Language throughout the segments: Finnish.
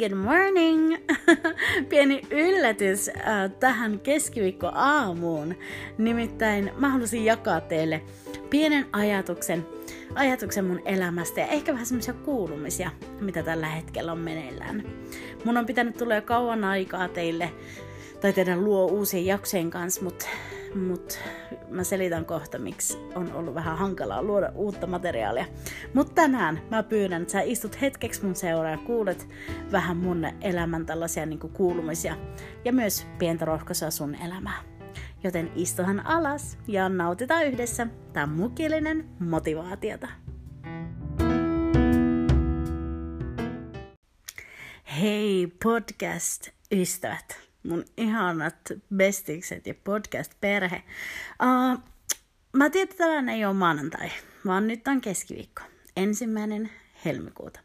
good morning! Pieni yllätys äh, tähän keskiviikkoaamuun. Nimittäin mä halusin jakaa teille pienen ajatuksen, ajatuksen mun elämästä ja ehkä vähän semmoisia kuulumisia, mitä tällä hetkellä on meneillään. Mun on pitänyt tulla jo kauan aikaa teille tai teidän luo uusien jaksojen kanssa, mutta mut mä selitän kohta, miksi on ollut vähän hankalaa luoda uutta materiaalia. Mutta tänään mä pyydän, että sä istut hetkeksi mun seuraa ja kuulet vähän mun elämän tällaisia niin kuulumisia ja myös pientä rohkaisua sun elämää. Joten istuhan alas ja nautitaan yhdessä tämä mukillinen motivaatiota. Hei podcast-ystävät! Mun ihanat bestikset ja podcast-perhe. Uh, mä tiedän, että tänään ei ole maanantai, vaan nyt on keskiviikko, ensimmäinen helmikuuta.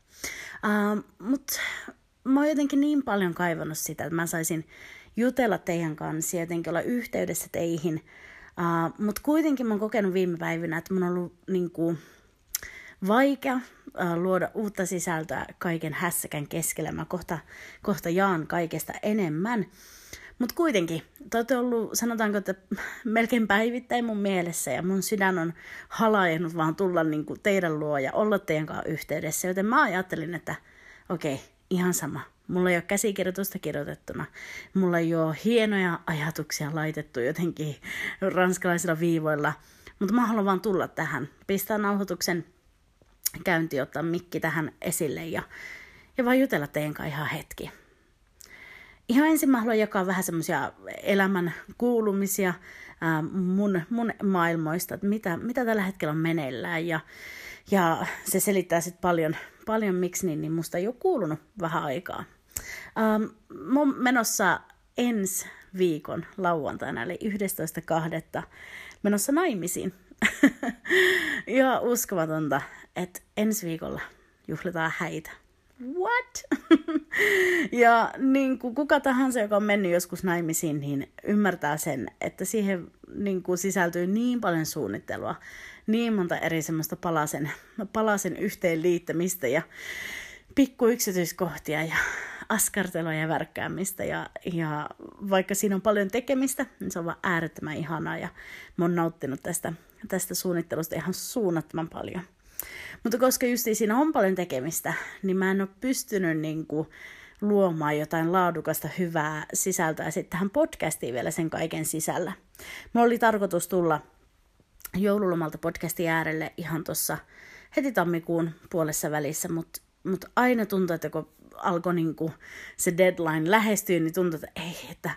Uh, Mutta mä oon jotenkin niin paljon kaivannut sitä, että mä saisin jutella teidän kanssa ja jotenkin olla yhteydessä teihin. Uh, Mutta kuitenkin mä oon kokenut viime päivinä, että mun on ollut niin kuin, vaikea luoda uutta sisältöä kaiken hässäkän keskellä. Mä kohta, kohta jaan kaikesta enemmän. Mutta kuitenkin, te olette ollut, sanotaanko, että melkein päivittäin mun mielessä ja mun sydän on halajennut vaan tulla niin kuin teidän luo ja olla teidän kanssa yhteydessä. Joten mä ajattelin, että okei, okay, ihan sama. Mulla ei ole käsikirjoitusta kirjoitettuna. Mulla ei ole hienoja ajatuksia laitettu jotenkin ranskalaisilla viivoilla. Mutta mä haluan vaan tulla tähän. Pistää nauhoituksen käynti, ottaa mikki tähän esille ja, ja vaan jutella teidän kanssa ihan hetki. Ihan ensin mä haluan jakaa vähän semmoisia elämän kuulumisia ää, mun, mun maailmoista, että mitä, mitä tällä hetkellä on meneillään ja, ja se selittää sitten paljon, paljon miksi niin, niin musta ei ole kuulunut vähän aikaa. Ähm, mä oon menossa ensi viikon lauantaina, eli 11.2. menossa naimisiin. Ihan uskomatonta, että ensi viikolla juhlitaan häitä. What? ja niin kuin kuka tahansa, joka on mennyt joskus naimisiin, niin ymmärtää sen, että siihen niin kuin sisältyy niin paljon suunnittelua, niin monta eri semmoista palasen, palasen yhteenliittämistä ja pikku yksityiskohtia ja askartelua ja värkkäämistä. Ja, ja vaikka siinä on paljon tekemistä, niin se on vaan äärettömän ihanaa ja mä oon nauttinut tästä, tästä suunnittelusta ihan suunnattoman paljon. Mutta koska just siinä on paljon tekemistä, niin mä en ole pystynyt niin kuin luomaan jotain laadukasta, hyvää sisältöä sitten tähän podcastiin vielä sen kaiken sisällä. Mulla oli tarkoitus tulla joululomalta podcastin äärelle ihan tuossa heti tammikuun puolessa välissä, mutta mut aina tuntuu, että kun alkoi niinku se deadline lähestyä, niin tuntui, että ei, että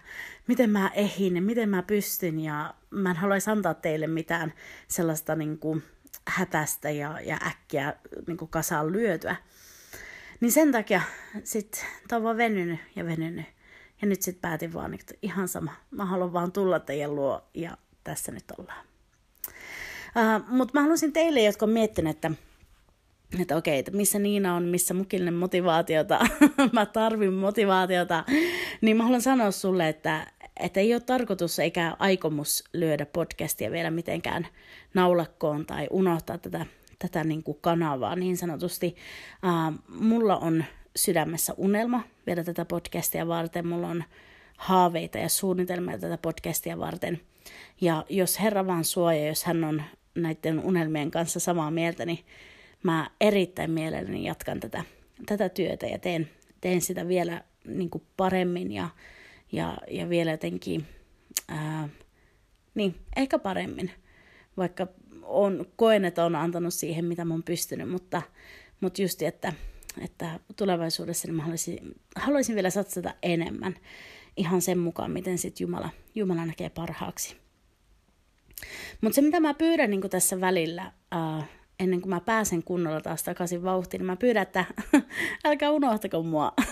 miten mä ehin ja miten mä pystyn ja mä en haluaisi antaa teille mitään sellaista niinku hätästä ja, ja äkkiä niin kasaan lyötyä. Niin sen takia sitten tämä on vaan venynyt ja venynyt. Ja nyt sitten päätin vaan, että ihan sama. Mä haluan vaan tulla teidän luo ja tässä nyt ollaan. Uh, Mutta mä haluaisin teille, jotka on miettinyt, että, että okei, että missä Niina on, missä mukillinen motivaatiota, mä tarvin motivaatiota, niin mä haluan sanoa sulle, että, että ei ole tarkoitus eikä aikomus lyödä podcastia vielä mitenkään naulakkoon tai unohtaa tätä, tätä niin kuin kanavaa niin sanotusti. Uh, mulla on sydämessä unelma vielä tätä podcastia varten. Mulla on haaveita ja suunnitelmia tätä podcastia varten. Ja jos Herra vaan suoja, jos hän on näiden unelmien kanssa samaa mieltä, niin mä erittäin mielelläni jatkan tätä, tätä työtä ja teen, teen sitä vielä niin kuin paremmin ja, ja, ja vielä jotenkin, ää, niin, ehkä paremmin vaikka on, koen, että on antanut siihen, mitä oon pystynyt, mutta, mutta just, että, että tulevaisuudessa niin mä haluaisin, haluaisin vielä satsata enemmän ihan sen mukaan, miten sit Jumala, Jumala näkee parhaaksi. Mutta se, mitä mä pyydän niin tässä välillä, uh, ennen kuin mä pääsen kunnolla taas takaisin vauhtiin, niin mä pyydän, että älkää unohtako mua.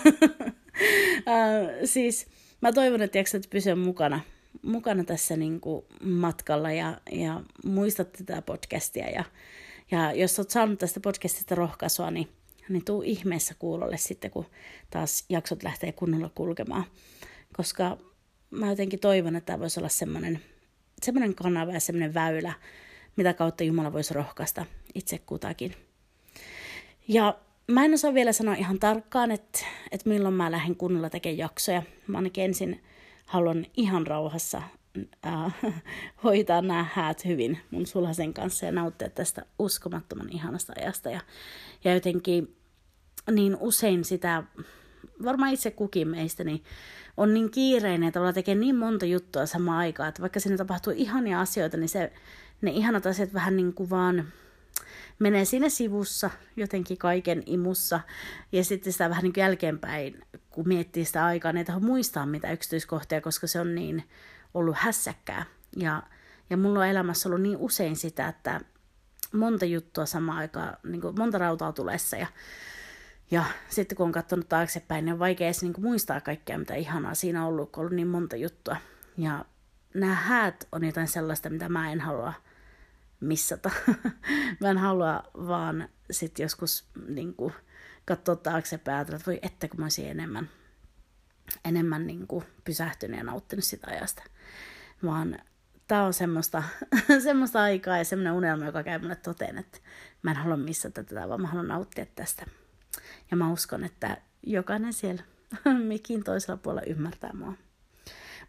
uh, siis mä toivon, että jaksat pysyä mukana, mukana tässä niin kuin matkalla ja, ja muistat tätä podcastia. Ja, ja jos oot saanut tästä podcastista rohkaisua, niin, niin tuu ihmeessä kuulolle sitten, kun taas jaksot lähtee kunnolla kulkemaan. Koska mä jotenkin toivon, että tämä voisi olla semmoinen, semmoinen kanava ja semmoinen väylä, mitä kautta Jumala voisi rohkaista itse kutakin. Ja mä en osaa vielä sanoa ihan tarkkaan, että, että milloin mä lähden kunnolla tekemään jaksoja. Mä ainakin ensin haluan ihan rauhassa äh, hoitaa nämä häät hyvin mun sulhasen kanssa ja nauttia tästä uskomattoman ihanasta ajasta. Ja, ja jotenkin niin usein sitä, varmaan itse kukin meistä, niin on niin kiireinen, että tekee niin monta juttua samaan aikaan, että vaikka siinä tapahtuu ihania asioita, niin se, ne ihanat asiat vähän niin kuin vaan menee siinä sivussa jotenkin kaiken imussa. Ja sitten sitä vähän niin kuin jälkeenpäin, kun miettii sitä aikaa, niin ei tahdo muistaa mitä yksityiskohtia, koska se on niin ollut hässäkkää. Ja, ja mulla on elämässä ollut niin usein sitä, että monta juttua samaan aikaan, niin kuin monta rautaa tulessa. Ja, ja sitten kun on katsonut taaksepäin, niin on vaikea edes niin kuin muistaa kaikkea, mitä ihanaa siinä on ollut, kun on ollut niin monta juttua. Ja nämä häät on jotain sellaista, mitä mä en halua missata. mä en halua vaan sitten joskus niin kuin, katsoa taaksepäin että voi että kun mä olisin enemmän, enemmän niin kuin, pysähtynyt ja nauttinut sitä ajasta. Vaan tämä on semmoista, semmoista aikaa ja semmoinen unelma, joka käy mulle toteen, että mä en halua missata tätä, vaan mä haluan nauttia tästä. Ja mä uskon, että jokainen siellä mikin toisella puolella ymmärtää mua.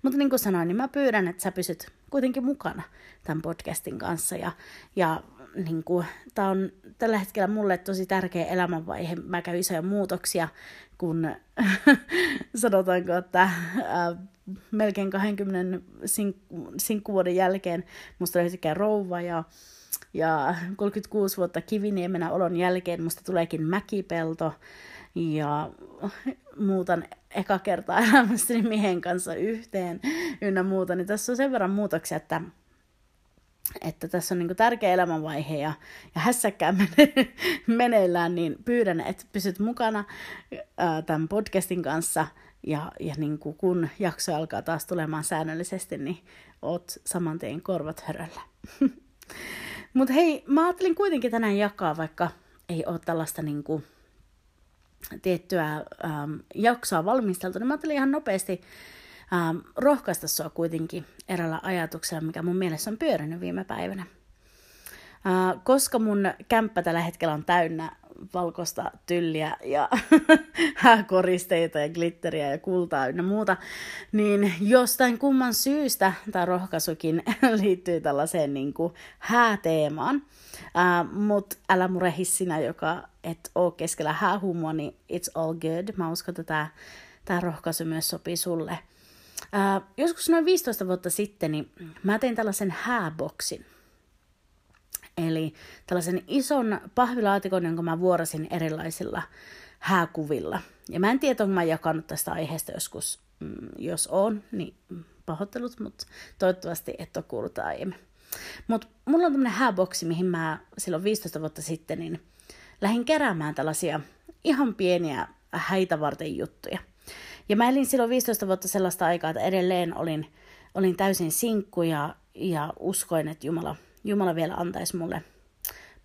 Mutta niin kuin sanoin, niin mä pyydän, että sä pysyt kuitenkin mukana tämän podcastin kanssa. Ja, ja niin kuin, tämä on tällä hetkellä mulle tosi tärkeä elämänvaihe. Mä käyn isoja muutoksia, kun sanotaanko, että äh, melkein 20 sink- sinkkuvuoden jälkeen musta löysikään rouva ja ja 36 vuotta kiviniemenä olon jälkeen musta tuleekin mäkipelto ja muutan eka kertaa elämässäni miehen kanssa yhteen ynnä muuta, niin tässä on sen verran muutoksia, että, että tässä on niin tärkeä elämänvaihe ja, ja hässäkkää mene, meneillään, niin pyydän, että pysyt mukana ää, tämän podcastin kanssa ja, ja niin kuin kun jakso alkaa taas tulemaan säännöllisesti, niin oot saman tien korvat höröllä. Mutta hei, mä ajattelin kuitenkin tänään jakaa, vaikka ei ole tällaista niin kuin, tiettyä ähm, jaksoa valmisteltu, niin mä ajattelin ihan nopeasti ähm, rohkaista sua kuitenkin erällä ajatuksella, mikä mun mielessä on pyörinyt viime päivänä. Äh, koska mun kämppä tällä hetkellä on täynnä valkoista tylliä ja koristeita ja glitteriä ja kultaa ynnä muuta, niin jostain kumman syystä tämä rohkaisukin liittyy tällaiseen niin kuin hääteemaan. Uh, Mutta älä murehi sinä, joka et ole keskellä häähumua, niin it's all good. Mä uskon, että tämä, tämä rohkaisu myös sopii sulle. Uh, joskus noin 15 vuotta sitten niin mä tein tällaisen hääboksin. Eli tällaisen ison pahvilaatikon, jonka mä vuorasin erilaisilla hääkuvilla. Ja mä en tiedä, onko mä jakanut tästä aiheesta joskus. Mm, jos on, niin pahoittelut, mutta toivottavasti et ole kuullut aiemmin. Mutta mulla on tämmöinen hääboksi, mihin mä silloin 15 vuotta sitten niin lähdin keräämään tällaisia ihan pieniä häitä varten juttuja. Ja mä elin silloin 15 vuotta sellaista aikaa, että edelleen olin, olin täysin sinkku ja, ja uskoin, että Jumala – Jumala vielä antaisi mulle,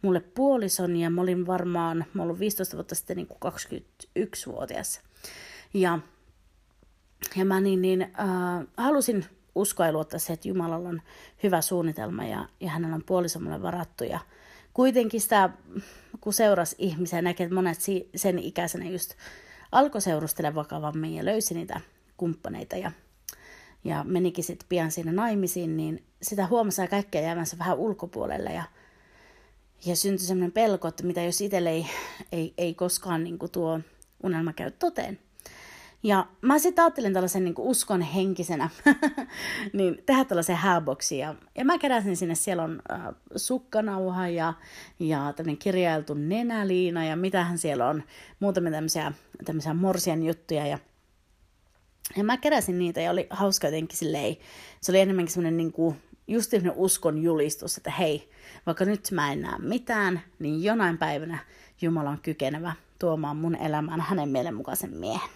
mulle puolison ja mä olin varmaan, mä olin 15 vuotta sitten niin kuin 21-vuotias. Ja, ja mä niin, niin äh, halusin uskoa ja luottaa se, että Jumalalla on hyvä suunnitelma ja, ja hänellä on puoliso mulle varattu. Ja kuitenkin sitä, kun seurasi ihmisiä, näkee, että monet sen ikäisenä just alkoi seurustella vakavammin ja löysi niitä kumppaneita ja ja menikin sitten pian siinä naimisiin, niin sitä huomasi kaikkea jäävänsä vähän ulkopuolelle ja, ja syntyi semmoinen pelko, että mitä jos itselle ei, ei, ei koskaan niin kuin tuo unelma käy toteen. Ja mä sitten ajattelin tällaisen niin uskon henkisenä, niin tehdä tällaisen hääboksi. Ja, ja mä keräsin sinne, siellä on äh, sukkanauha ja, ja tämmöinen kirjailtu nenäliina ja mitähän siellä on, muutamia tämmöisiä, tämmöisiä morsian juttuja. Ja ja mä keräsin niitä ja oli hauska jotenkin silleen, se oli enemmänkin semmoinen niin kuin, just semmoinen uskon julistus, että hei, vaikka nyt mä en näe mitään, niin jonain päivänä Jumala on kykenevä tuomaan mun elämään hänen mielenmukaisen miehen.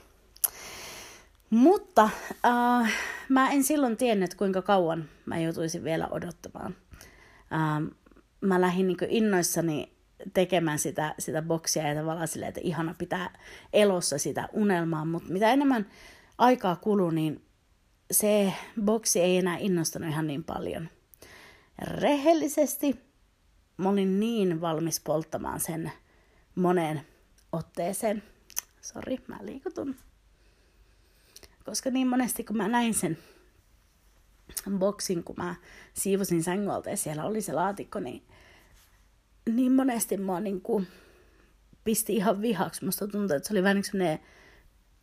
Mutta äh, mä en silloin tiennyt, kuinka kauan mä joutuisin vielä odottamaan. Äh, mä lähdin niin innoissani tekemään sitä, sitä boksia ja tavallaan silleen, että ihana pitää elossa sitä unelmaa, mutta mitä enemmän aikaa kuluu, niin se boksi ei enää innostanut ihan niin paljon. Rehellisesti mä olin niin valmis polttamaan sen moneen otteeseen. Sori, mä liikutun. Koska niin monesti kun mä näin sen boksin, kun mä siivosin sängyltä ja siellä oli se laatikko, niin niin monesti mua niin kuin pisti ihan vihaksi. Musta tuntui, että se oli vähän niin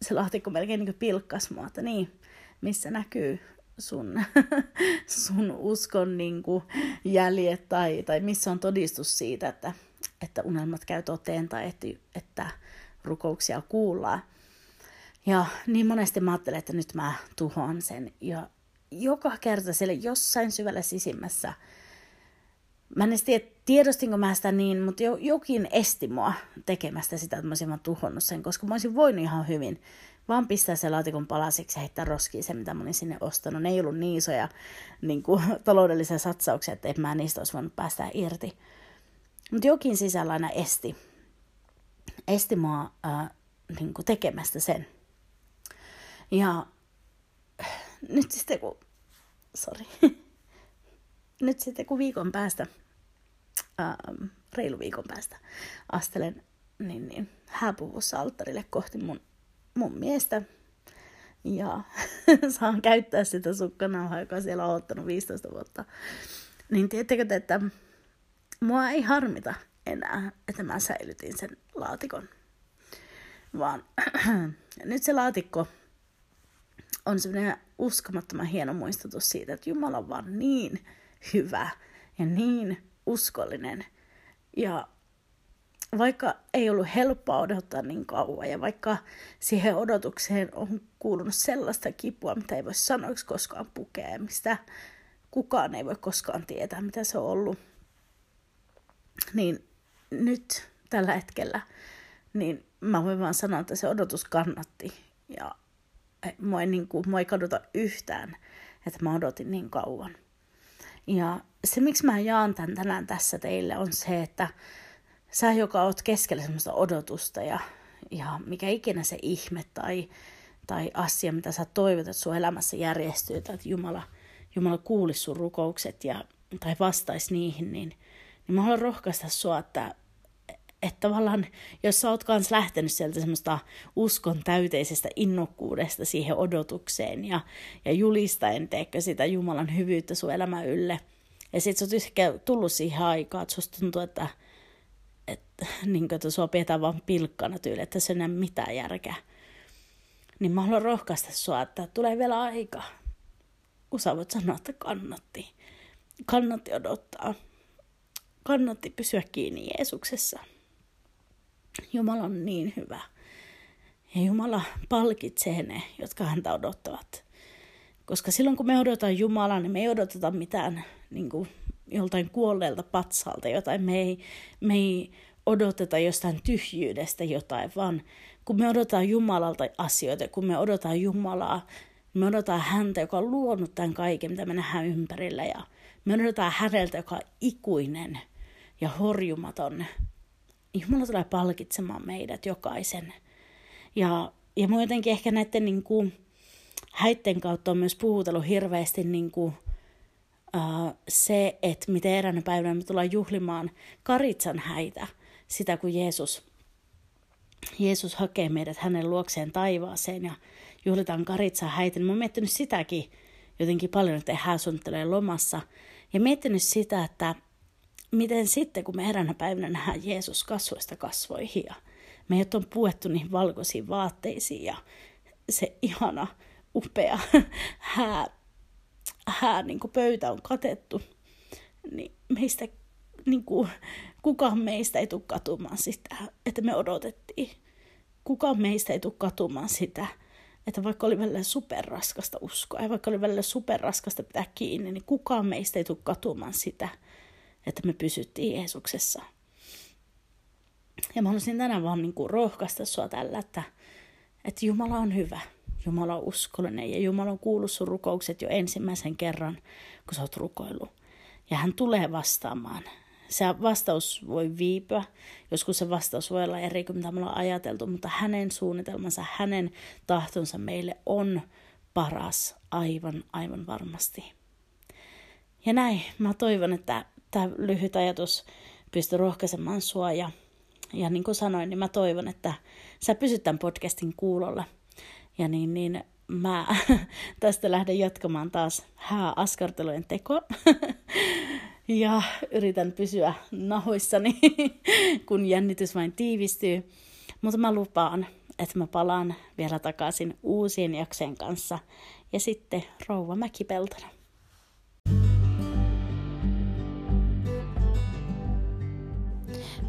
se laatikko melkein niin pilkkas mua, että niin, missä näkyy sun, sun uskon niin kuin jäljet tai, tai missä on todistus siitä, että, että unelmat käy toteen tai että, että rukouksia kuullaan. Ja niin monesti mä ajattelen, että nyt mä tuhoan sen. Ja joka kerta siellä jossain syvällä sisimmässä – Mä en tiedä, tiedostinko mä sitä niin, mutta jo, jokin esti mua tekemästä sitä, että mä olisin vaan tuhonnut sen, koska mä olisin voinut ihan hyvin vaan pistää se laatikon palasiksi ja heittää roskiin se, mitä mä olin sinne ostanut. Ne ei ollut niin isoja niin kuin, taloudellisia satsauksia, että mä niistä olisi voinut päästä irti. Mutta jokin sisällä aina esti, esti mua äh, niin kuin tekemästä sen. Ja nyt sitten kun, sorry, nyt sitten kun viikon päästä ähm, reilu viikon päästä astelen niin, niin, hääpuvussa alttarille kohti mun, mun miestä. Ja saan käyttää sitä sukkanauhaa, joka siellä on ottanut 15 vuotta. Niin tiedättekö te, että mua ei harmita enää, että mä säilytin sen laatikon. Vaan nyt se laatikko on semmoinen uskomattoman hieno muistutus siitä, että Jumala vaan niin hyvä ja niin uskollinen. Ja vaikka ei ollut helppoa odottaa niin kauan ja vaikka siihen odotukseen on kuulunut sellaista kipua, mitä ei voi sanoiksi koskaan pukea, mistä kukaan ei voi koskaan tietää, mitä se on ollut, niin nyt tällä hetkellä, niin mä voin vaan sanoa, että se odotus kannatti. Ja mua ei, niin kuin, mua ei kaduta yhtään, että mä odotin niin kauan. Ja se, miksi mä jaan tämän tänään tässä teille, on se, että sä, joka oot keskellä semmoista odotusta ja, ja mikä ikinä se ihme tai, tai asia, mitä sä toivot, että sun elämässä järjestyy, tai että Jumala, Jumala kuulisi sun rukoukset ja, tai vastaisi niihin, niin, niin mä haluan rohkaista sua, että, että tavallaan, jos sä oot kans lähtenyt sieltä semmoista uskon täyteisestä innokkuudesta siihen odotukseen ja, ja julistaen teekö sitä Jumalan hyvyyttä sun elämä ylle, ja sit sä oot tullut siihen aikaan, että susta tuntuu, että, että, niin kuin, että sua pidetään vaan pilkkana tyyli, että se ei ole mitään järkeä. Niin mä haluan rohkaista sua, että tulee vielä aika, kun sä voit sanoa, että kannatti. Kannatti odottaa. Kannatti pysyä kiinni Jeesuksessa. Jumala on niin hyvä. Ja Jumala palkitsee ne, jotka häntä odottavat. Koska silloin kun me odotetaan Jumalaa, niin me ei odoteta mitään niin kuin, joltain kuolleelta patsalta jotain. Me ei, me ei odoteta jostain tyhjyydestä jotain, vaan kun me odotetaan Jumalalta asioita, kun me odotetaan Jumalaa, me odotetaan häntä, joka on luonut tämän kaiken, mitä me nähdään ympärillä. Ja me odotetaan häneltä, joka on ikuinen ja horjumaton Jumala tulee palkitsemaan meidät jokaisen. Ja, ja mä jotenkin ehkä näiden niin kuin, häitten kautta on myös puhutellut hirveästi niin kuin, uh, se, että miten eräänä päivänä me tullaan juhlimaan karitsan häitä, sitä kun Jeesus, Jeesus hakee meidät hänen luokseen taivaaseen ja juhlitaan karitsan häitä. Niin mä oon miettinyt sitäkin jotenkin paljon, että hän suunnittelee lomassa. Ja miettinyt sitä, että miten sitten, kun me eräänä päivänä nähdään Jeesus kasvoista kasvoihin ja meidät on puettu niihin valkoisiin vaatteisiin ja se ihana, upea hää, hää niin kuin pöytä on katettu, niin meistä niin kuin, kukaan meistä ei tule katumaan sitä, että me odotettiin. Kukaan meistä ei tule katumaan sitä, että vaikka oli välillä superraskasta uskoa ja vaikka oli välillä superraskasta pitää kiinni, niin kukaan meistä ei tule katumaan sitä, että me pysyttiin Jeesuksessa. Ja mä haluaisin tänään vaan niin kuin rohkaista sua tällä, että, että Jumala on hyvä. Jumala on uskollinen ja Jumala on kuullut sun rukoukset jo ensimmäisen kerran, kun sä oot rukoillut. Ja hän tulee vastaamaan. Se vastaus voi viipyä, joskus se vastaus voi olla eri kuin mitä me ollaan ajateltu, mutta hänen suunnitelmansa, hänen tahtonsa meille on paras aivan, aivan varmasti. Ja näin, mä toivon, että tämä lyhyt ajatus pystyy rohkaisemaan sua ja, ja niin kuin sanoin, niin mä toivon, että sä pysyt tämän podcastin kuulolla. Ja niin, niin mä tästä lähden jatkamaan taas hääaskartelujen teko. ja yritän pysyä nahoissani, kun jännitys vain tiivistyy. Mutta mä lupaan, että mä palaan vielä takaisin uusien jaksojen kanssa. Ja sitten rouva Mäkipeltona.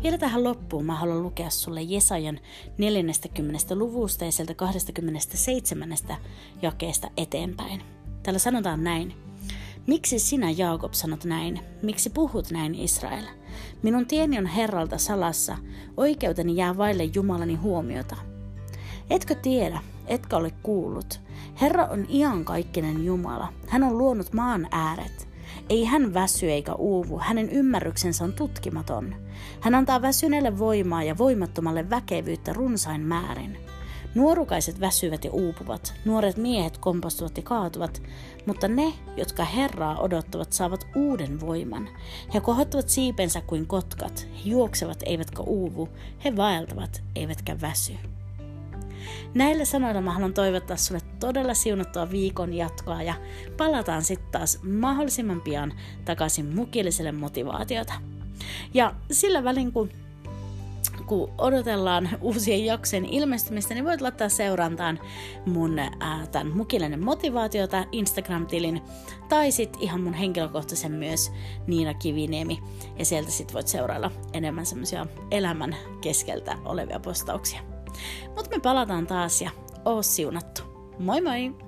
Vielä tähän loppuun mä haluan lukea sulle Jesajan 40. luvusta ja sieltä 27. jakeesta eteenpäin. Täällä sanotaan näin. Miksi sinä, Jaakob, sanot näin? Miksi puhut näin, Israel? Minun tieni on Herralta salassa, oikeuteni jää vaille Jumalani huomiota. Etkö tiedä, etkä ole kuullut? Herra on iankaikkinen Jumala. Hän on luonut maan ääret. Ei hän väsy eikä uuvu, hänen ymmärryksensä on tutkimaton. Hän antaa väsyneelle voimaa ja voimattomalle väkevyyttä runsain määrin. Nuorukaiset väsyvät ja uupuvat, nuoret miehet kompastuvat ja kaatuvat, mutta ne, jotka Herraa odottavat, saavat uuden voiman. He kohottavat siipensä kuin kotkat, he juoksevat eivätkä uuvu, he vaeltavat eivätkä väsy. Näillä sanoilla mä haluan toivottaa sulle todella siunattua viikon jatkoa ja palataan sitten taas mahdollisimman pian takaisin mukilliselle motivaatiota. Ja sillä välin kun kun odotellaan uusien jaksojen ilmestymistä, niin voit laittaa seurantaan mun ää, tämän mukillinen motivaatiota Instagram-tilin tai sitten ihan mun henkilökohtaisen myös Niina Kiviniemi. Ja sieltä sitten voit seurailla enemmän semmoisia elämän keskeltä olevia postauksia. Mutta me palataan taas ja oo siunattu. Moi moi!